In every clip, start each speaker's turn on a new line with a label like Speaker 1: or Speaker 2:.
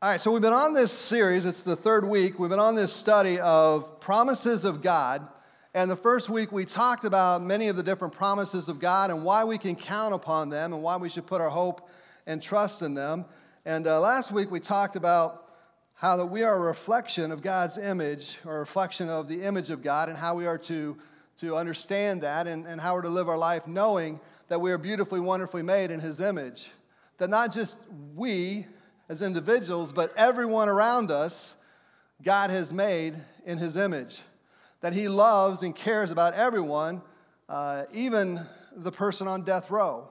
Speaker 1: All right, so we've been on this series, it's the third week. We've been on this study of promises of God. And the first week we talked about many of the different promises of God and why we can count upon them and why we should put our hope and trust in them. And uh, last week we talked about how that we are a reflection of God's image or a reflection of the image of God and how we are to, to understand that and, and how we're to live our life knowing that we are beautifully, wonderfully made in His image. That not just we, as individuals, but everyone around us, God has made in His image. That He loves and cares about everyone, uh, even the person on death row,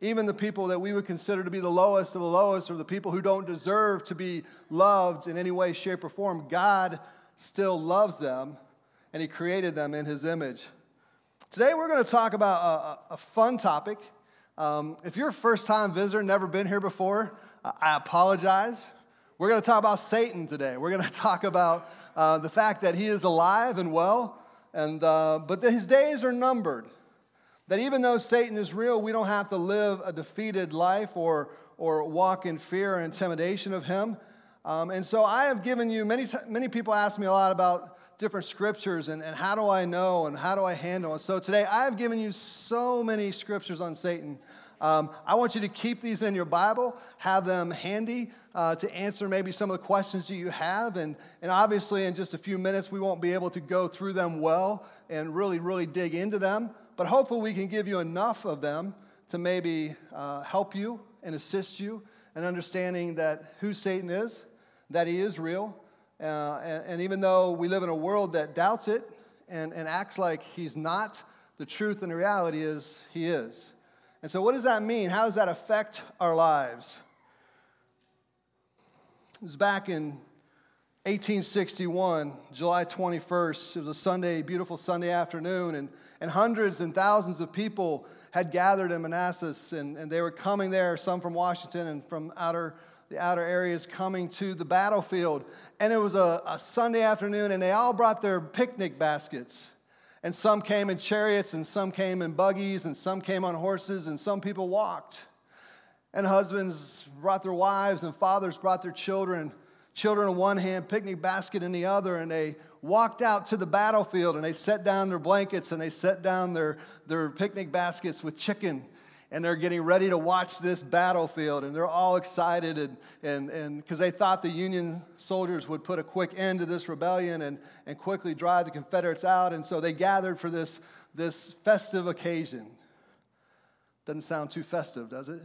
Speaker 1: even the people that we would consider to be the lowest of the lowest, or the people who don't deserve to be loved in any way, shape, or form. God still loves them, and He created them in His image. Today, we're going to talk about a, a fun topic. Um, if you're a first time visitor, never been here before, I apologize. We're going to talk about Satan today. We're going to talk about uh, the fact that he is alive and well, and, uh, but that his days are numbered. That even though Satan is real, we don't have to live a defeated life or, or walk in fear and intimidation of him. Um, and so I have given you, many, many people ask me a lot about different scriptures and, and how do I know and how do I handle. And so today I have given you so many scriptures on Satan. Um, I want you to keep these in your Bible, have them handy uh, to answer maybe some of the questions that you have. And, and obviously, in just a few minutes, we won't be able to go through them well and really, really dig into them. But hopefully, we can give you enough of them to maybe uh, help you and assist you in understanding that who Satan is, that he is real. Uh, and, and even though we live in a world that doubts it and, and acts like he's not, the truth and the reality is he is. And so, what does that mean? How does that affect our lives? It was back in 1861, July 21st. It was a Sunday, beautiful Sunday afternoon, and, and hundreds and thousands of people had gathered in Manassas, and, and they were coming there, some from Washington and from outer, the outer areas, coming to the battlefield. And it was a, a Sunday afternoon, and they all brought their picnic baskets. And some came in chariots, and some came in buggies, and some came on horses, and some people walked. And husbands brought their wives, and fathers brought their children, children in one hand, picnic basket in the other, and they walked out to the battlefield and they set down their blankets and they set down their, their picnic baskets with chicken and they're getting ready to watch this battlefield and they're all excited and and and because they thought the union soldiers would put a quick end to this rebellion and and quickly drive the confederates out and so they gathered for this this festive occasion. Doesn't sound too festive does it?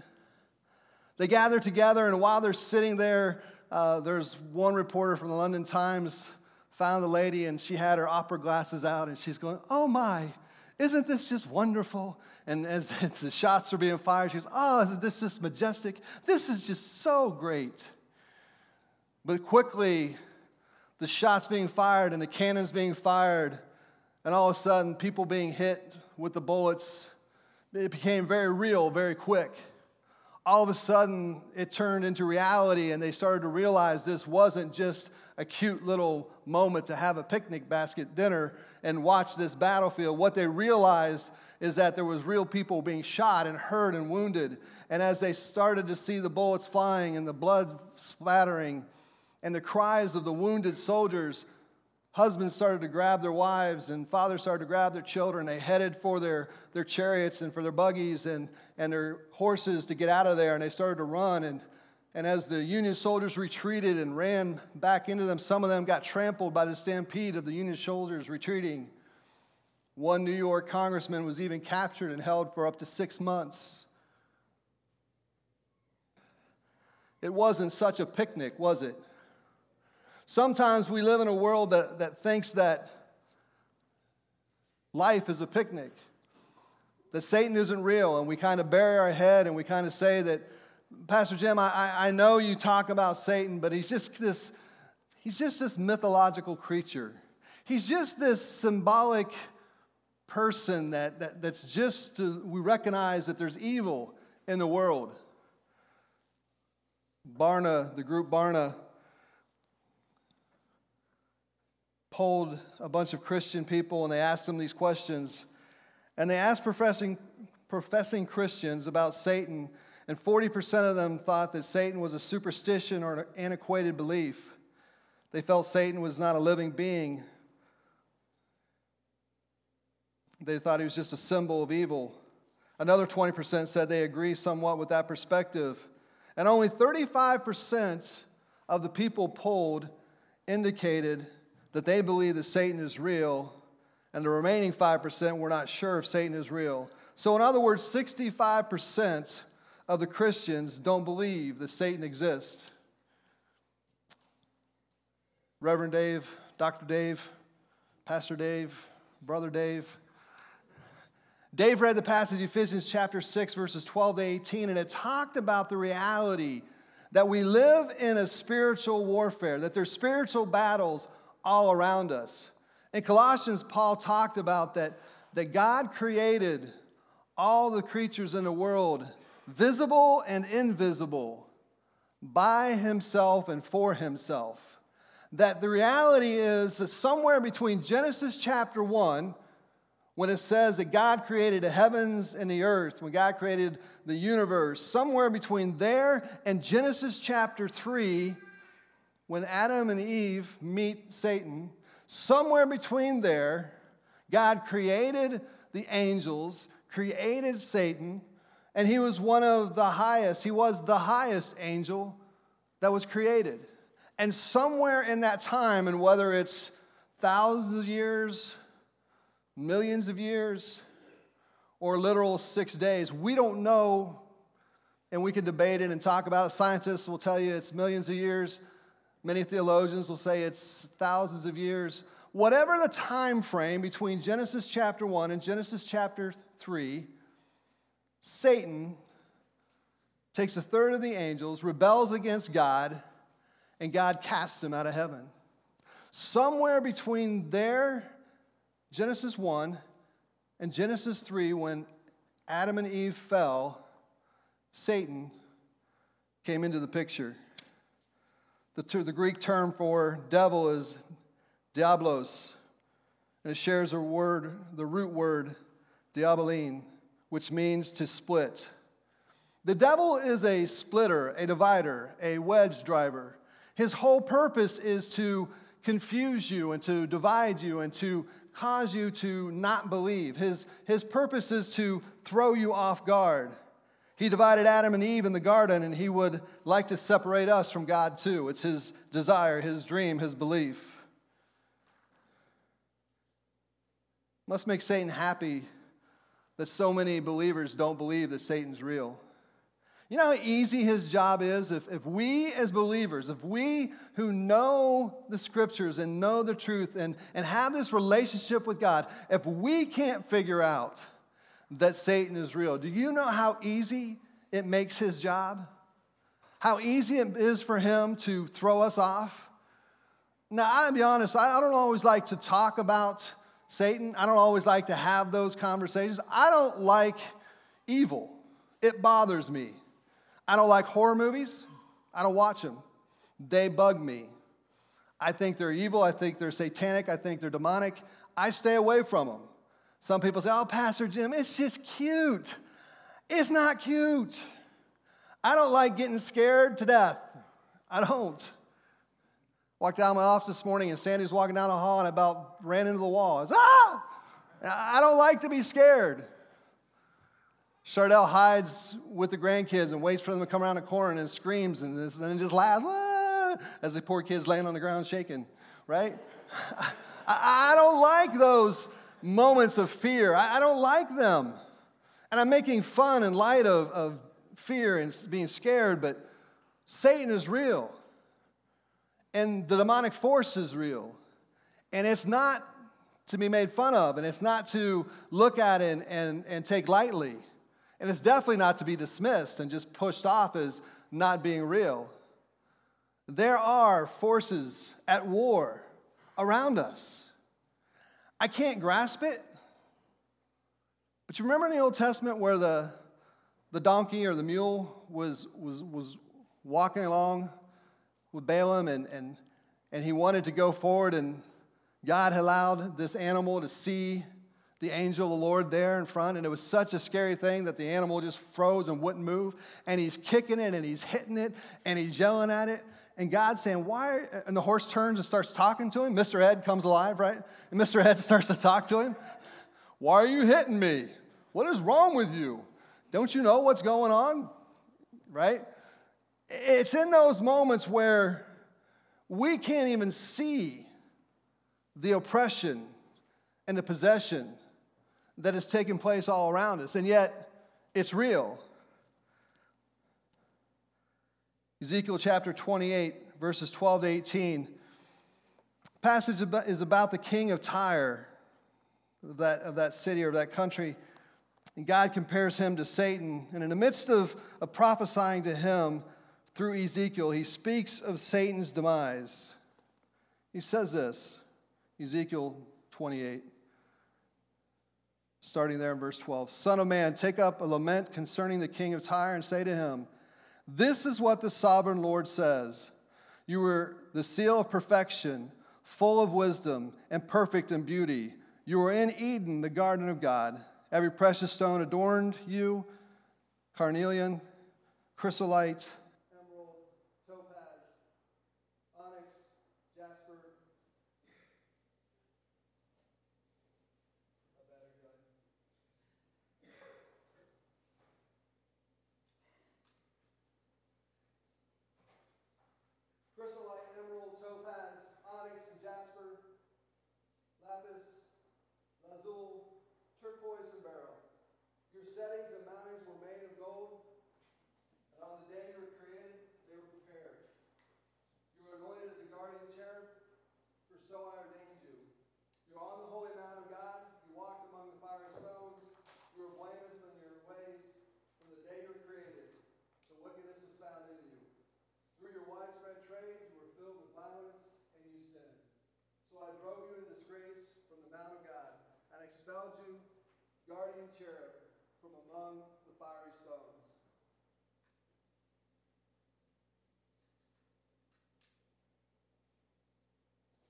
Speaker 1: They gather together and while they're sitting there uh, there's one reporter from the london times found the lady and she had her opera glasses out and she's going oh my isn't this just wonderful? And as, as the shots are being fired, she goes, Oh, isn't this just majestic? This is just so great. But quickly, the shots being fired and the cannons being fired, and all of a sudden, people being hit with the bullets, it became very real very quick. All of a sudden, it turned into reality, and they started to realize this wasn't just a cute little moment to have a picnic basket dinner and watch this battlefield. What they realized is that there was real people being shot and hurt and wounded. And as they started to see the bullets flying and the blood splattering and the cries of the wounded soldiers, husbands started to grab their wives and fathers started to grab their children. They headed for their, their chariots and for their buggies and, and their horses to get out of there. And they started to run. And and as the Union soldiers retreated and ran back into them, some of them got trampled by the stampede of the Union soldiers retreating. One New York congressman was even captured and held for up to six months. It wasn't such a picnic, was it? Sometimes we live in a world that, that thinks that life is a picnic, that Satan isn't real, and we kind of bury our head and we kind of say that Pastor Jim, I, I know you talk about Satan, but he's just this, he's just this mythological creature. He's just this symbolic person that, that that's just to, we recognize that there's evil in the world. Barna, the group Barna, polled a bunch of Christian people and they asked them these questions. And they asked professing, professing Christians about Satan And 40% of them thought that Satan was a superstition or an antiquated belief. They felt Satan was not a living being. They thought he was just a symbol of evil. Another 20% said they agree somewhat with that perspective. And only 35% of the people polled indicated that they believe that Satan is real, and the remaining 5% were not sure if Satan is real. So, in other words, 65% of the Christians don't believe that Satan exists. Reverend Dave, Dr. Dave, Pastor Dave, Brother Dave. Dave read the passage Ephesians chapter 6, verses 12 to 18, and it talked about the reality that we live in a spiritual warfare, that there's spiritual battles all around us. In Colossians, Paul talked about that, that God created all the creatures in the world visible and invisible, by himself and for himself. That the reality is that somewhere between Genesis chapter 1, when it says that God created the heavens and the earth, when God created the universe, somewhere between there and Genesis chapter 3, when Adam and Eve meet Satan, somewhere between there, God created the angels, created Satan, and he was one of the highest. He was the highest angel that was created. And somewhere in that time, and whether it's thousands of years, millions of years, or literal six days, we don't know, and we can debate it and talk about it. Scientists will tell you it's millions of years. Many theologians will say it's thousands of years. Whatever the time frame between Genesis chapter 1 and Genesis chapter 3, Satan takes a third of the angels, rebels against God, and God casts him out of heaven. Somewhere between there, Genesis 1 and Genesis 3, when Adam and Eve fell, Satan came into the picture. The, the Greek term for devil is Diabolos, and it shares a word, the root word, diaballein, which means to split. The devil is a splitter, a divider, a wedge driver. His whole purpose is to confuse you and to divide you and to cause you to not believe. His, his purpose is to throw you off guard. He divided Adam and Eve in the garden, and he would like to separate us from God too. It's his desire, his dream, his belief. Must make Satan happy that so many believers don't believe that Satan's real. You know how easy his job is? If, if we, as believers, if we who know the scriptures and know the truth and, and have this relationship with God, if we can't figure out that Satan is real, do you know how easy it makes his job? How easy it is for him to throw us off? Now, I'll be honest, I don't always like to talk about Satan. I don't always like to have those conversations. I don't like evil, it bothers me. I don't like horror movies, I don't watch them. They bug me. I think they're evil, I think they're satanic, I think they're demonic. I stay away from them. Some people say, Oh, Pastor Jim, it's just cute. It's not cute. I don't like getting scared to death. I don't. Walked down my office this morning and Sandy's walking down the hall and I about ran into the wall. I was, ah! I don't like to be scared. Chardell hides with the grandkids and waits for them to come around the corner and screams and, then just laughs ah! as the poor kids laying on the ground shaking, right? I, I don't like those moments of fear. I, I, don't like them. And I'm making fun and light of, of fear and being scared, but Satan is real. And the demonic force is real. And it's not to be made fun of, and it's not to look at and, and, and take lightly. And it's definitely not to be dismissed and just pushed off as not being real. There are forces at war around us. I can't grasp it. But you remember in the Old Testament where the, the donkey or the mule was, was, was walking along with Balaam, and, and, and he wanted to go forward, and God allowed this animal to see the angel of the Lord there in front, and it was such a scary thing that the animal just froze and wouldn't move. And he's kicking it and he's hitting it and he's yelling at it. And God's saying, Why? And the horse turns and starts talking to him. Mr. Ed comes alive, right? And Mr. Ed starts to talk to him. Why are you hitting me? What is wrong with you? Don't you know what's going on? Right? It's in those moments where we can't even see the oppression and the possession that is taking place all around us, and yet it's real. Ezekiel chapter 28, verses 12 to 18. Passage is about the king of Tyre, of that, of that city or that country. And God compares him to Satan. And in the midst of, of prophesying to him through Ezekiel, he speaks of Satan's demise. He says this Ezekiel 28 starting there in verse 12. Son of man, take up a lament concerning the king of Tyre and say to him, This is what the sovereign Lord says You were the seal of perfection, full of wisdom, and perfect in beauty. You were in Eden, the garden of God. Every precious stone adorned you carnelian, chrysolite, expelled you, guardian cherub, from among the fiery stones.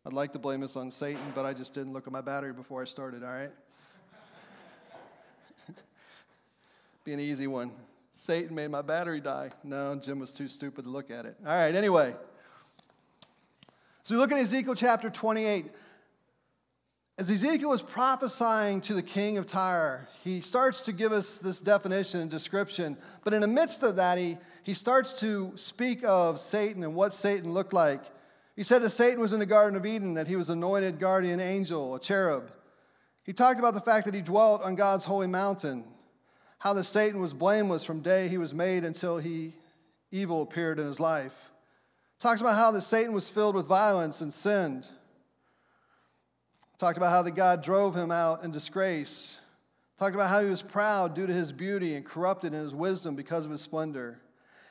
Speaker 1: I'd like to blame this on Satan, but I just didn't look at my battery before I started, all right? Be an easy one. Satan made my battery die. No, Jim was too stupid to look at it. All right, anyway. So we look at Ezekiel chapter 28. As Ezekiel is prophesying to the king of Tyre, he starts to give us this definition and description. But in the midst of that, he, he starts to speak of Satan and what Satan looked like. He said that Satan was in the Garden of Eden, that he was anointed guardian angel, a cherub. He talked about the fact that he dwelt on God's holy mountain, how that Satan was blameless from day he was made until he evil appeared in his life. Talks about how that Satan was filled with violence and sinned. Talked about how that God drove him out in disgrace. Talked about how he was proud due to his beauty and corrupted in his wisdom because of his splendor.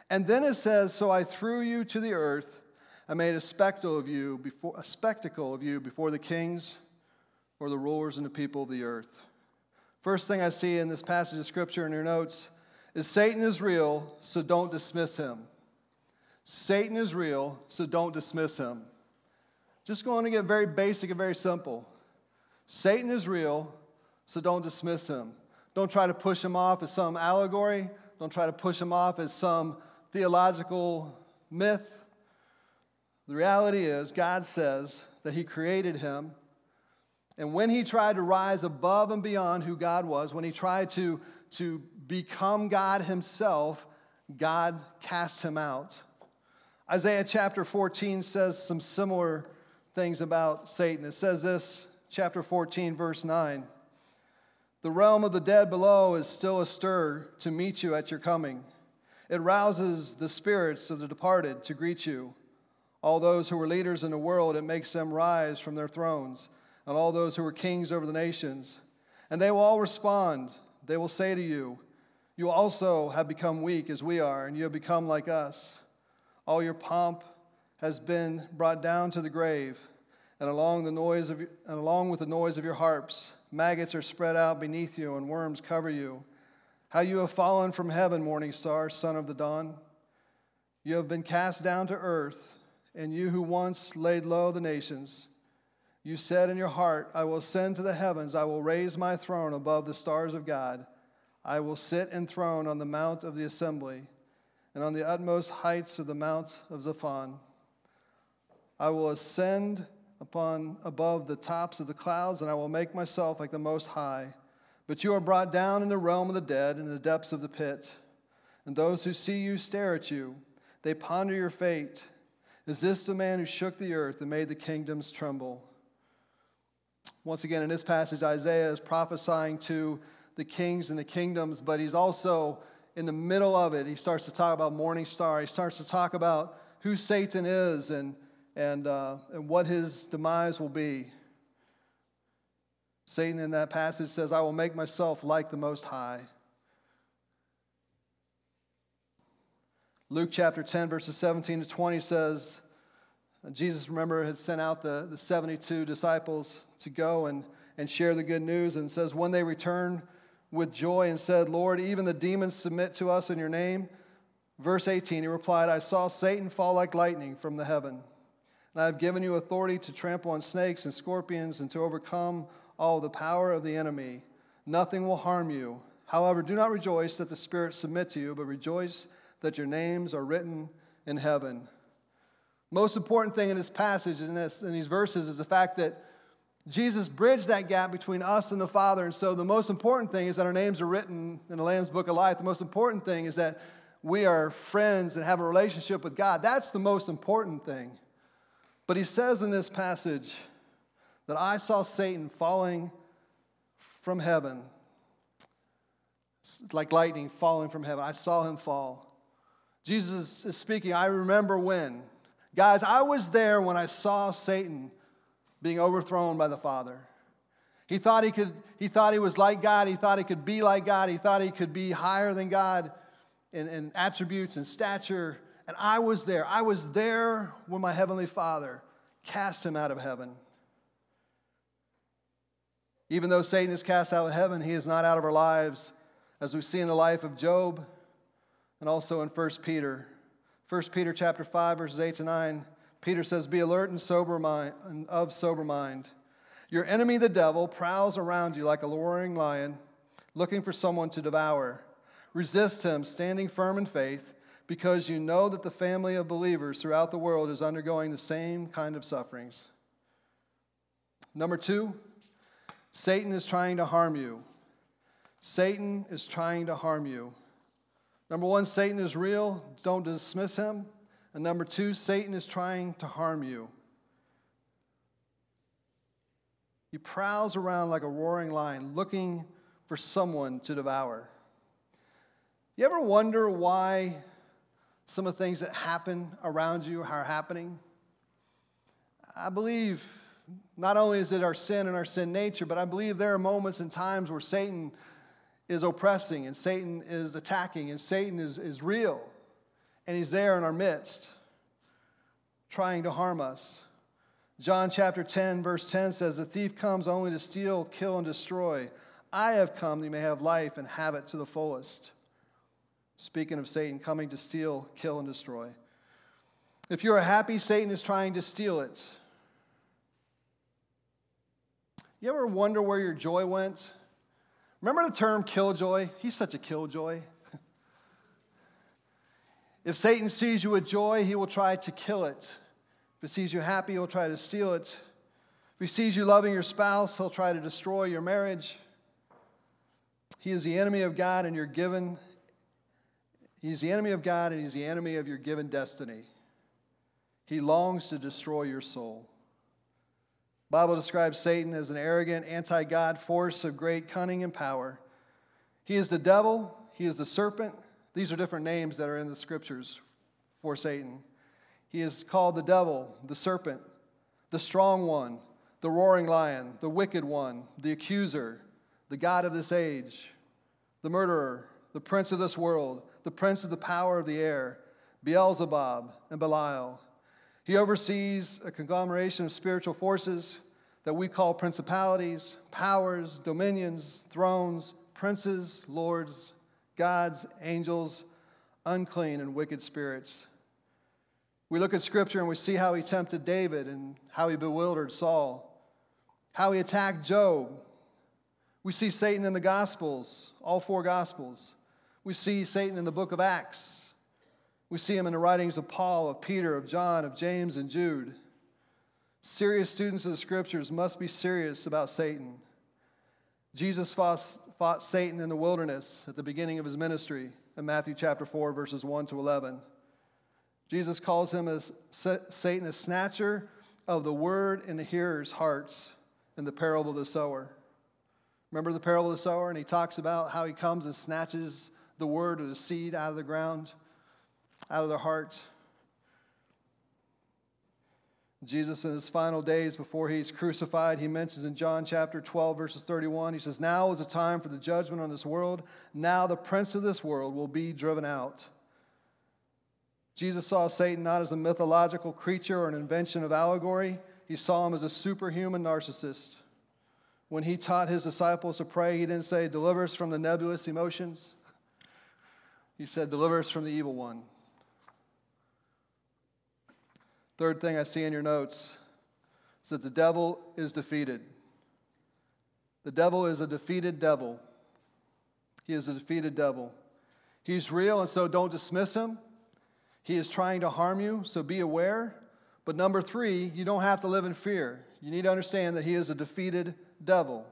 Speaker 1: And then it says, So I threw you to the earth. I made a spectacle of you before a spectacle of you before the kings or the rulers and the people of the earth. First thing I see in this passage of scripture in your notes is Satan is real, so don't dismiss him. Satan is real, so don't dismiss him. Just going to get very basic and very simple. Satan is real, so don't dismiss him. Don't try to push him off as some allegory. Don't try to push him off as some theological myth. The reality is, God says that He created him. And when he tried to rise above and beyond who God was, when he tried to, to become God himself, God cast him out. Isaiah chapter 14 says some similar things about Satan. It says this chapter 14, verse 9. The realm of the dead below is still astir to meet you at your coming. It rouses the spirits of the departed to greet you. All those who were leaders in the world, it makes them rise from their thrones, and all those who were kings over the nations. And they will all respond. They will say to you, You also have become weak as we are, and you have become like us. All your pomp has been brought down to the grave and along, the noise of, and along with the noise of your harps, maggots are spread out beneath you, and worms cover you. How you have fallen from heaven, morning star, son of the dawn. You have been cast down to earth, and you who once laid low the nations, You said in your heart, I will ascend to the heavens, I will raise my throne above the stars of God. I will sit enthroned on the mount of the assembly and on the utmost heights of the mount of Zaphon. I will ascend upon above the tops of the clouds, and I will make myself like the Most High. But you are brought down in the realm of the dead, in the depths of the pit. And those who see you stare at you. They ponder your fate. Is this the man who shook the earth and made the kingdoms tremble? Once again, in this passage, Isaiah is prophesying to the kings and the kingdoms, but he's also in the middle of it. He starts to talk about morning star. He starts to talk about who Satan is and, and, uh, and what his demise will be. Satan in that passage says, I will make myself like the Most High. Luke chapter 10, verses 17 to 20 says, Jesus, remember, had sent out the, the 72 disciples to go and, and share the good news, and says, When they returned with joy and said, Lord, even the demons submit to us in your name. Verse 18, he replied, I saw Satan fall like lightning from the heaven. I have given you authority to trample on snakes and scorpions and to overcome all the power of the enemy. Nothing will harm you. However, do not rejoice that the spirits submit to you, but rejoice that your names are written in heaven. Most important thing in this passage, in, this, in these verses, is the fact that Jesus bridged that gap between us and the Father. And so the most important thing is that our names are written in the Lamb's Book of Life. The most important thing is that we are friends and have a relationship with God. That's the most important thing. But he says in this passage that I saw Satan falling from heaven, like lightning falling from heaven. I saw him fall. Jesus is speaking, I remember when. Guys, I was there when I saw Satan being overthrown by the Father. He thought he could, he thought he was like God. He thought he could be like God. He thought he could be higher than God in, in attributes and stature. And I was there. I was there when my Heavenly Father cast him out of heaven. Even though Satan is cast out of heaven, he is not out of our lives, as we see in the life of Job and also in 1 Peter. 1 Peter chapter 5, verses 8 to 9. Peter says, Be alert and sober mind and of sober mind. Your enemy, the devil, prowls around you like a roaring lion, looking for someone to devour. Resist him, standing firm in faith, because you know that the family of believers throughout the world is undergoing the same kind of sufferings. Number two, Satan is trying to harm you. Satan is trying to harm you. Number one, Satan is real. Don't dismiss him. And number two, Satan is trying to harm you. He prowls around like a roaring lion looking for someone to devour. You ever wonder why some of the things that happen around you are happening? I believe not only is it our sin and our sin nature, but I believe there are moments and times where Satan is oppressing and Satan is attacking and Satan is, is real and he's there in our midst trying to harm us. John chapter 10, verse 10 says, The thief comes only to steal, kill, and destroy. I have come that you may have life and have it to the fullest. Speaking of Satan coming to steal, kill, and destroy. If you're happy, Satan is trying to steal it. You ever wonder where your joy went? Remember the term killjoy? He's such a killjoy. if Satan sees you with joy, he will try to kill it. If he sees you happy, he'll try to steal it. If he sees you loving your spouse, he'll try to destroy your marriage. He is the enemy of God and you're given He's the enemy of God and he's the enemy of your given destiny. He longs to destroy your soul. Bible describes Satan as an arrogant, anti-God force of great cunning and power. He is the devil, he is the serpent. These are different names that are in the scriptures for Satan. He is called the devil, the serpent, the strong one, the roaring lion, the wicked one, the accuser, the God of this age, the murderer, the prince of this world, the prince of the power of the air, Beelzebub and Belial. He oversees a conglomeration of spiritual forces that we call principalities, powers, dominions, thrones, princes, lords, gods, angels, unclean, and wicked spirits. We look at Scripture and we see how he tempted David and how he bewildered Saul. how he attacked Job. We see Satan in the Gospels, all four Gospels. We see Satan in the book of Acts. We see him in the writings of Paul, of Peter, of John, of James, and Jude. Serious students of the scriptures must be serious about Satan. Jesus fought, fought Satan in the wilderness at the beginning of his ministry in Matthew chapter 4, verses 1 to 11. Jesus calls him as Satan a snatcher of the word in the hearers' hearts in the parable of the sower. Remember the parable of the sower? And he talks about how he comes and snatches the word or the seed out of the ground, out of their heart. Jesus, in his final days before he's crucified, he mentions in John chapter 12, verses 31, he says, Now is the time for the judgment on this world. Now the prince of this world will be driven out. Jesus saw Satan not as a mythological creature or an invention of allegory, he saw him as a superhuman narcissist. When he taught his disciples to pray, he didn't say, Deliver us from the nebulous emotions. He said, Deliver us from the evil one. Third thing I see in your notes is that the devil is defeated. The devil is a defeated devil. He is a defeated devil. He's real, and so don't dismiss him. He is trying to harm you, so be aware. But number three, you don't have to live in fear. You need to understand that he is a defeated devil.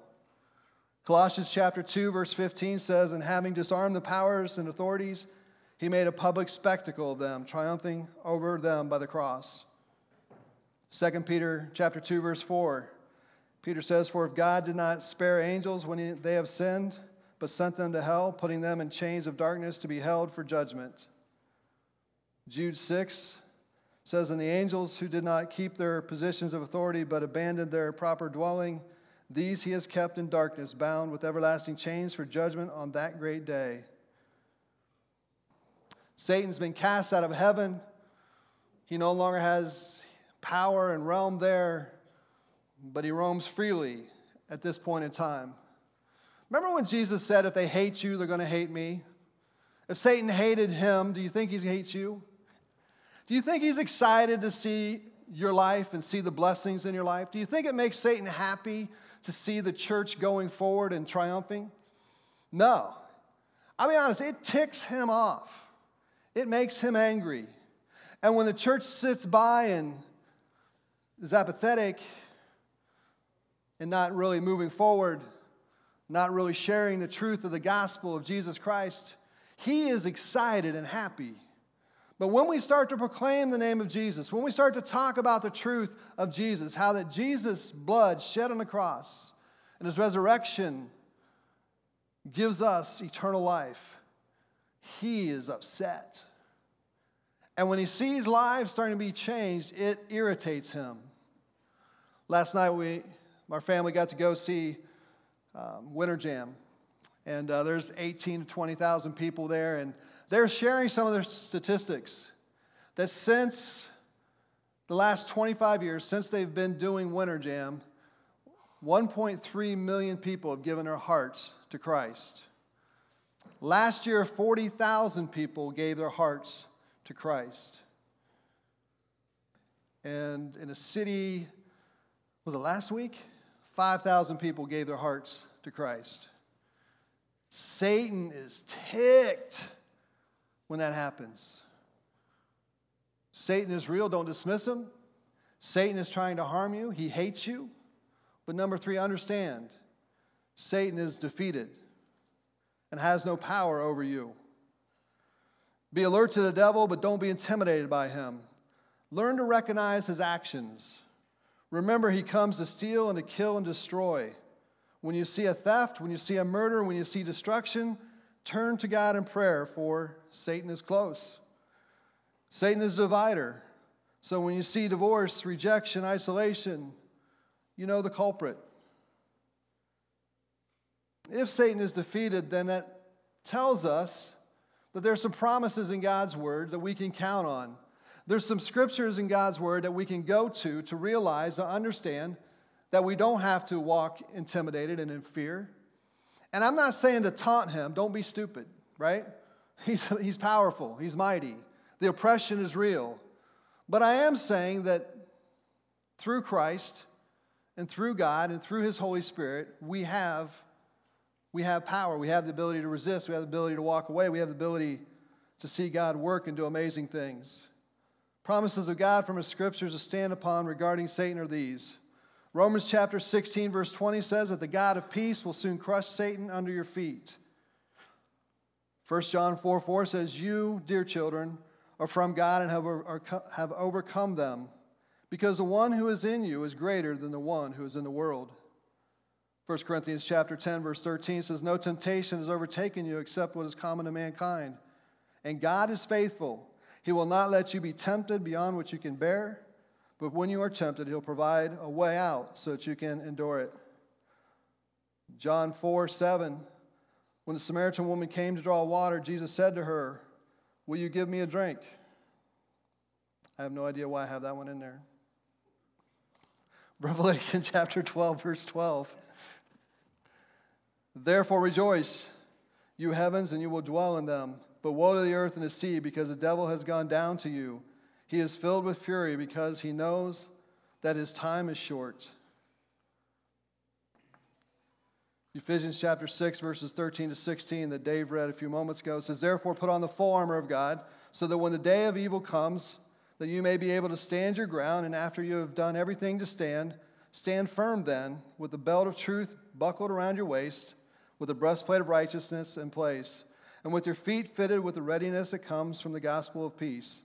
Speaker 1: Colossians chapter 2, verse 15 says, And having disarmed the powers and authorities, he made a public spectacle of them, triumphing over them by the cross. 2 Peter chapter 2 verse 4. Peter says, "For if God did not spare angels when they have sinned, but sent them to hell, putting them in chains of darkness to be held for judgment." Jude 6 says, "And the angels who did not keep their positions of authority but abandoned their proper dwelling, these he has kept in darkness, bound with everlasting chains for judgment on that great day." Satan's been cast out of heaven. He no longer has power and realm there, but he roams freely at this point in time. Remember when Jesus said, If they hate you, they're going to hate me? If Satan hated him, do you think he hates you? Do you think he's excited to see your life and see the blessings in your life? Do you think it makes Satan happy to see the church going forward and triumphing? No. I'll be honest, it ticks him off. It makes him angry. And when the church sits by and is apathetic and not really moving forward, not really sharing the truth of the gospel of Jesus Christ, he is excited and happy. But when we start to proclaim the name of Jesus, when we start to talk about the truth of Jesus, how that Jesus' blood shed on the cross and his resurrection gives us eternal life, he is upset. And when he sees lives starting to be changed, it irritates him. Last night, we, our family got to go see um, Winter Jam. And uh, there's 18 to 20,000 people there. And they're sharing some of their statistics that since the last 25 years, since they've been doing Winter Jam, 1.3 million people have given their hearts to Christ. Last year, 40,000 people gave their hearts to Christ. And in a city, was it last week? 5,000 people gave their hearts to Christ. Satan is ticked when that happens. Satan is real, don't dismiss him. Satan is trying to harm you, he hates you. But number three, understand Satan is defeated and has no power over you. Be alert to the devil, but don't be intimidated by him. Learn to recognize his actions. Remember, he comes to steal and to kill and destroy. When you see a theft, when you see a murder, when you see destruction, turn to God in prayer, for Satan is close. Satan is a divider. So when you see divorce, rejection, isolation, you know the culprit. If Satan is defeated, then that tells us that there's some promises in God's word that we can count on. There's some scriptures in God's word that we can go to to realize, to understand that we don't have to walk intimidated and in fear. And I'm not saying to taunt him, don't be stupid, right? He's, he's powerful, he's mighty. The oppression is real. But I am saying that through Christ and through God and through His Holy Spirit, we have, we have power. We have the ability to resist. We have the ability to walk away. We have the ability to see God work and do amazing things. Promises of God from His scriptures to stand upon regarding Satan are these. Romans chapter 16, verse 20 says that the God of peace will soon crush Satan under your feet. 1 John 4 4 says, You, dear children, are from God and have, have overcome them, because the one who is in you is greater than the one who is in the world. 1 Corinthians chapter 10, verse 13 says, No temptation has overtaken you except what is common to mankind. And God is faithful. He will not let you be tempted beyond what you can bear, but when you are tempted, He'll provide a way out so that you can endure it. John 4 7, when the Samaritan woman came to draw water, Jesus said to her, Will you give me a drink? I have no idea why I have that one in there. Revelation chapter 12, verse 12. Therefore rejoice, you heavens, and you will dwell in them. But woe to the earth and the sea, because the devil has gone down to you. He is filled with fury because he knows that his time is short. Ephesians chapter 6, verses 13 to 16, that Dave read a few moments ago, says, Therefore, put on the full armor of God, so that when the day of evil comes, that you may be able to stand your ground, and after you have done everything to stand, stand firm then, with the belt of truth buckled around your waist, with the breastplate of righteousness in place, and with your feet fitted with the readiness that comes from the gospel of peace.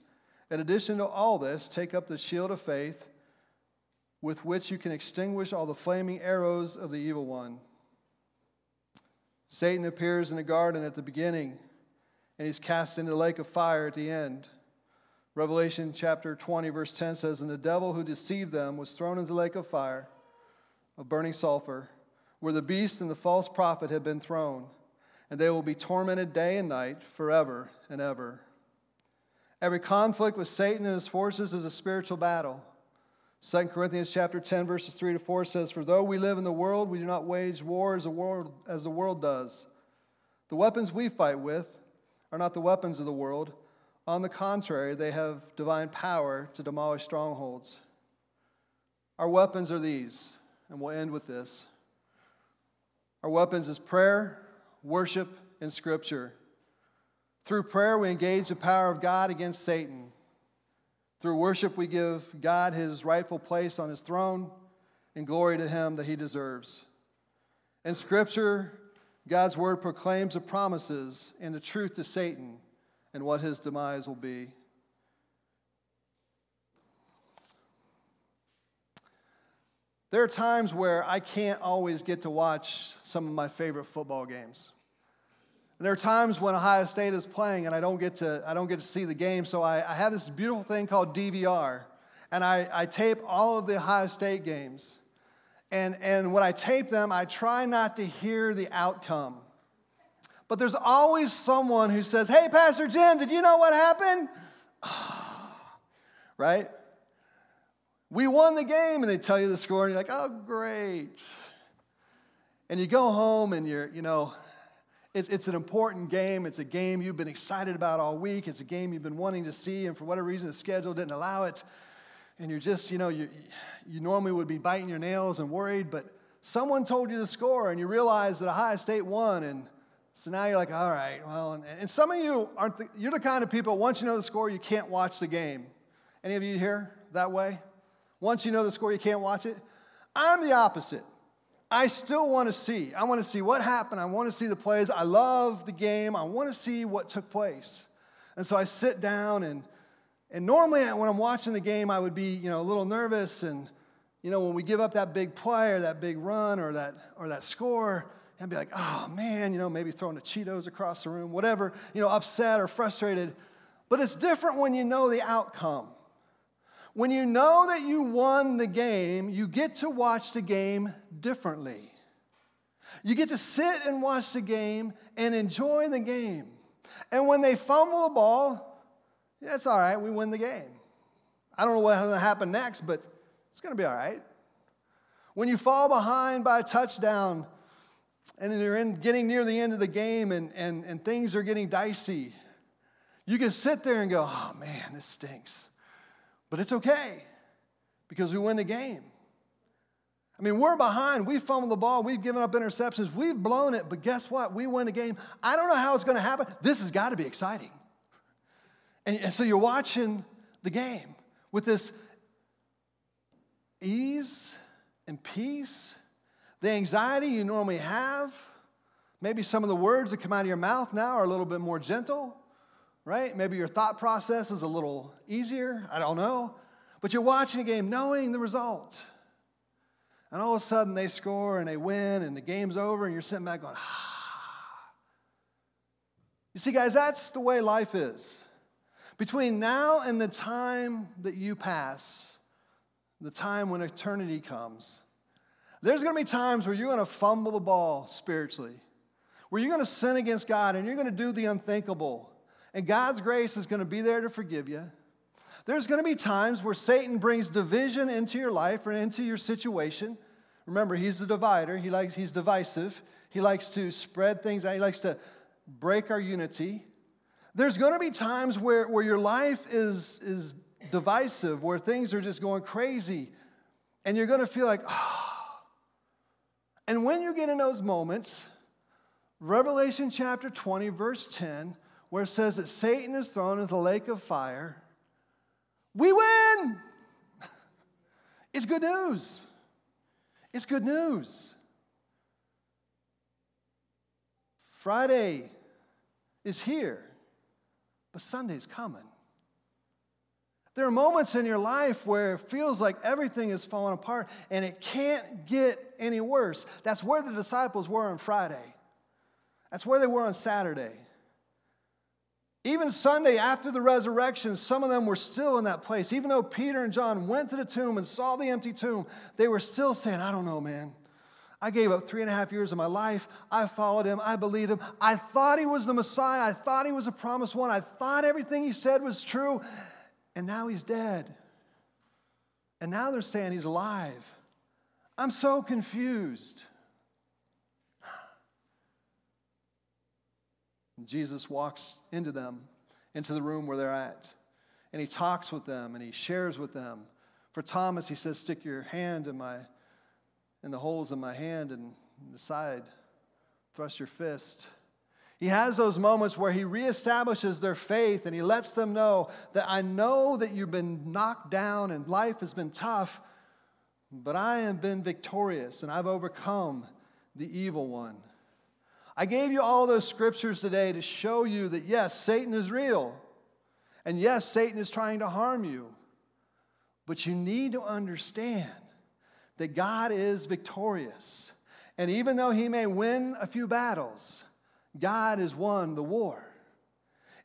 Speaker 1: In addition to all this, take up the shield of faith, with which you can extinguish all the flaming arrows of the evil one. Satan appears in the garden at the beginning, and he's cast into the lake of fire at the end. Revelation chapter 20, verse 10 says, And the devil who deceived them was thrown into the lake of fire, of burning sulfur, where the beast and the false prophet had been thrown, and they will be tormented day and night forever and ever. Every conflict with Satan and his forces is a spiritual battle. 2 Corinthians chapter 10 verses 3 to 4 says, "For though we live in the world, we do not wage war as the world as the world does. The weapons we fight with are not the weapons of the world. On the contrary, they have divine power to demolish strongholds." Our weapons are these, and we'll end with this. Our weapons is prayer, worship, and scripture. Through prayer, we engage the power of God against Satan. Through worship, we give God his rightful place on his throne and glory to him that he deserves. In Scripture, God's word proclaims the promises and the truth to Satan and what his demise will be. There are times where I can't always get to watch some of my favorite football games. And there are times when Ohio State is playing and I don't get to, I don't get to see the game, so I, I have this beautiful thing called DVR. And I, I tape all of the Ohio State games. And, and when I tape them, I try not to hear the outcome. But there's always someone who says, Hey, Pastor Jim, did you know what happened? right? We won the game, and they tell you the score, and you're like, Oh, great. And you go home and you're, you know, it's, it's an important game. It's a game you've been excited about all week. It's a game you've been wanting to see, and for whatever reason, the schedule didn't allow it. And you're just, you know, you, you normally would be biting your nails and worried, but someone told you the score, and you realize that Ohio State won. And so now you're like, all right, well, and, and some of you aren't, the, you're the kind of people, once you know the score, you can't watch the game. Any of you here that way? Once you know the score, you can't watch it? I'm the opposite. I still want to see. I want to see what happened. I want to see the plays. I love the game. I want to see what took place. And so I sit down and and normally when I'm watching the game, I would be, you know, a little nervous and you know, when we give up that big play or that big run or that or that score, and be like, "Oh man, you know, maybe throwing the Cheetos across the room, whatever, you know, upset or frustrated." But it's different when you know the outcome. When you know that you won the game, you get to watch the game differently. You get to sit and watch the game and enjoy the game. And when they fumble the ball, it's all right, we win the game. I don't know what's going to happen next, but it's going to be all right. When you fall behind by a touchdown and you're in, getting near the end of the game and, and, and things are getting dicey, you can sit there and go, oh man, this stinks. But it's okay because we win the game. I mean, we're behind. We've fumbled the ball. We've given up interceptions. We've blown it. But guess what? We win the game. I don't know how it's going to happen. This has got to be exciting. And, and so you're watching the game with this ease and peace, the anxiety you normally have. Maybe some of the words that come out of your mouth now are a little bit more gentle, right? Maybe your thought process is a little easier. I don't know. But you're watching a game knowing the result. And all of a sudden they score and they win and the game's over and you're sitting back going, ah. You see, guys, that's the way life is. Between now and the time that you pass, the time when eternity comes, there's going to be times where you're going to fumble the ball spiritually, where you're going to sin against God and you're going to do the unthinkable. And God's grace is going to be there to forgive you. There's going to be times where Satan brings division into your life or into your situation. Remember, he's the divider. He likes, he's divisive. He likes to spread things out. He likes to break our unity. There's going to be times where, where your life is, is divisive, where things are just going crazy, and you're going to feel like, ah. Oh. And when you get in those moments, Revelation chapter 20, verse 10, where it says that Satan is thrown into the lake of fire, we win. It's good news. It's good news. Friday is here, but Sunday's coming. There are moments in your life where it feels like everything is falling apart and it can't get any worse. That's where the disciples were on Friday. That's where they were on Saturday. Even Sunday after the resurrection, some of them were still in that place. Even though Peter and John went to the tomb and saw the empty tomb, they were still saying, I don't know, man. I gave up three and a half years of my life. I followed him. I believed him. I thought he was the Messiah. I thought he was a promised one. I thought everything he said was true. And now he's dead. And now they're saying he's alive. I'm so confused. Jesus walks into them, into the room where they're at, and he talks with them and he shares with them. For Thomas, he says, Stick your hand in, my, in the holes in my hand and the side, thrust your fist. He has those moments where he reestablishes their faith and he lets them know that I know that you've been knocked down and life has been tough, but I have been victorious and I've overcome the evil one. I gave you all those scriptures today to show you that yes, Satan is real. And yes, Satan is trying to harm you. But you need to understand that God is victorious. And even though he may win a few battles, God has won the war.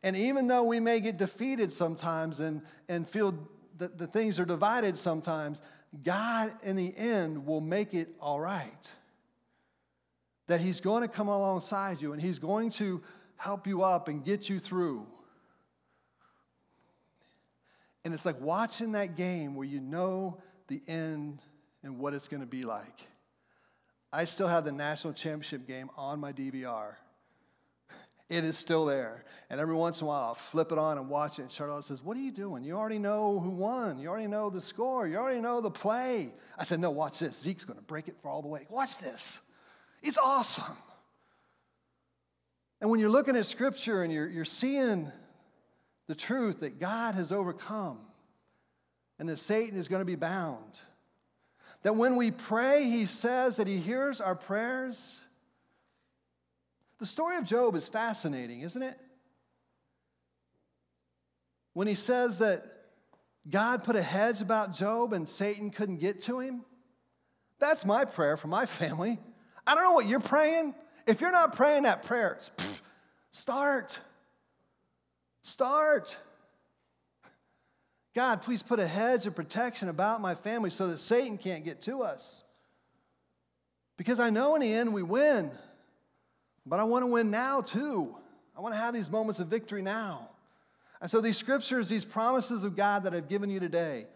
Speaker 1: And even though we may get defeated sometimes and, and feel that the things are divided sometimes, God in the end will make it all right that He's going to come alongside you and He's going to help you up and get you through. And it's like watching that game where you know the end and what it's going to be like. I still have the national championship game on my DVR. It is still there. And every once in a while, I'll flip it on and watch it. And Charlotte says, What are you doing? You already know who won. You already know the score. You already know the play. I said, No, watch this. Zeke's going to break it for all the way. Watch this. It's awesome. And when you're looking at Scripture and you're, you're seeing the truth that God has overcome and that Satan is going to be bound, that when we pray, he says that he hears our prayers. The story of Job is fascinating, isn't it? When he says that God put a hedge about Job and Satan couldn't get to him, that's my prayer for my family. I don't know what you're praying. If you're not praying that prayer, start. Start. God, please put a hedge of protection about my family so that Satan can't get to us. Because I know in the end we win, but I want to win now too. I want to have these moments of victory now. And so these scriptures, these promises of God that I've given you today,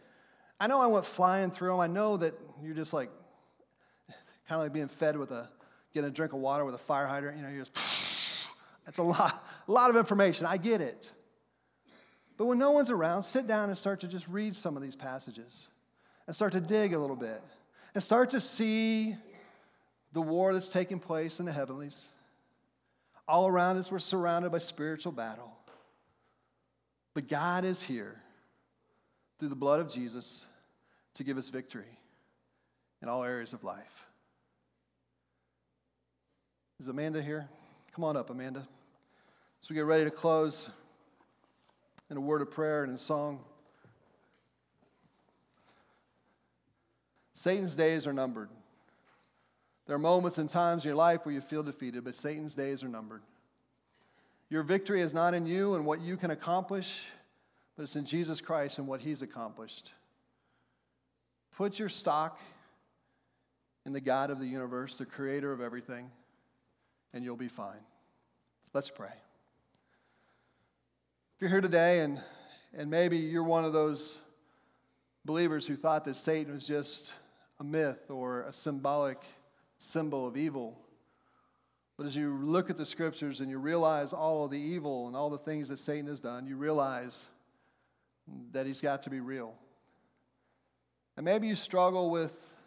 Speaker 1: I know I went flying through them. I know that you're just like, kind of like being fed with a, getting a drink of water with a fire hydrant. You know, you just, that's a lot, a lot of information. I get it. But when no one's around, sit down and start to just read some of these passages and start to dig a little bit and start to see the war that's taking place in the heavenlies. All around us, we're surrounded by spiritual battle. But God is here through the blood of Jesus to give us victory in all areas of life. Is Amanda here? Come on up, Amanda. So we get ready to close in a word of prayer and in song. Satan's days are numbered. There are moments and times in your life where you feel defeated, but Satan's days are numbered. Your victory is not in you and what you can accomplish, but it's in Jesus Christ and what he's accomplished. Put your stock in the God of the universe, the creator of everything, and you'll be fine. Let's pray. If you're here today and, and maybe you're one of those believers who thought that Satan was just a myth or a symbolic symbol of evil. But as you look at the scriptures and you realize all of the evil and all the things that Satan has done, you realize that he's got to be real. And maybe you struggle with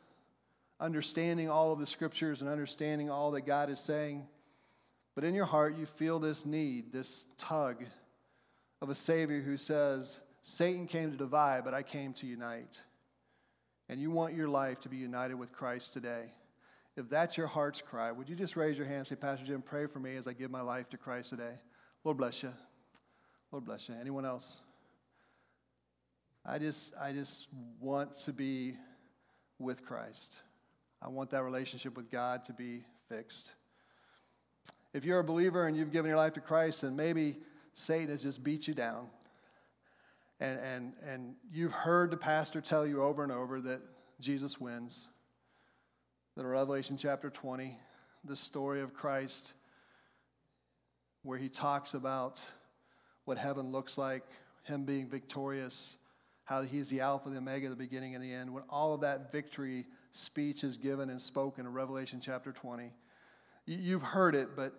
Speaker 1: understanding all of the scriptures and understanding all that God is saying, but in your heart you feel this need, this tug of a Savior who says, Satan came to divide, but I came to unite and you want your life to be united with Christ today, if that's your heart's cry, would you just raise your hand and say, Pastor Jim, pray for me as I give my life to Christ today? Lord bless you. Lord bless you. Anyone else? I just, I just want to be with Christ. I want that relationship with God to be fixed. If you're a believer and you've given your life to Christ, and maybe Satan has just beat you down, and, and, and you've heard the pastor tell you over and over that Jesus wins. That in Revelation chapter 20, the story of Christ, where he talks about what heaven looks like, him being victorious, how he's the Alpha, the Omega, the beginning and the end. When all of that victory speech is given and spoken in Revelation chapter 20, you've heard it, but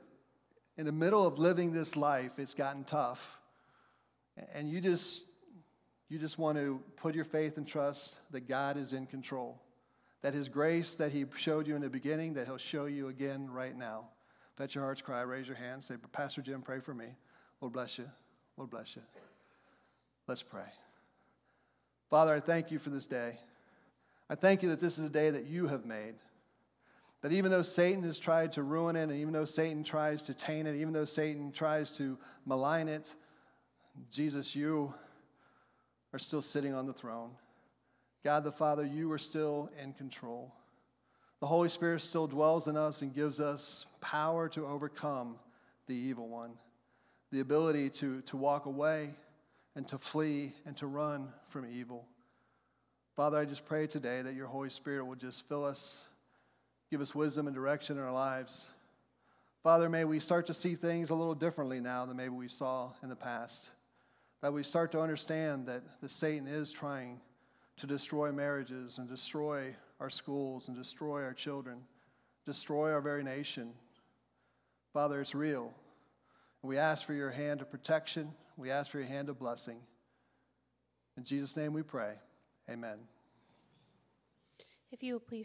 Speaker 1: in the middle of living this life, it's gotten tough. And you just you just want to put your faith and trust that God is in control, that His grace that He showed you in the beginning, that He'll show you again right now. That's your heart's cry, raise your hand. Say, Pastor Jim, pray for me. Lord bless you. Lord bless you. Let's pray. Father, I thank you for this day. I thank you that this is a day that you have made. That even though Satan has tried to ruin it, and even though Satan tries to taint it, even though Satan tries to malign it, Jesus, you are still sitting on the throne. God the Father, you are still in control. The Holy Spirit still dwells in us and gives us power to overcome the evil one, the ability to, to walk away and to flee and to run from evil. Father, I just pray today that your Holy Spirit will just fill us, give us wisdom and direction in our lives. Father, may we start to see things a little differently now than maybe we saw in the past that we start to understand that the Satan is trying to destroy marriages and destroy our schools and destroy our children, destroy our very nation. Father, it's real. We ask for your hand of protection. We ask for your hand of blessing. In Jesus' name we pray. Amen.
Speaker 2: If you will please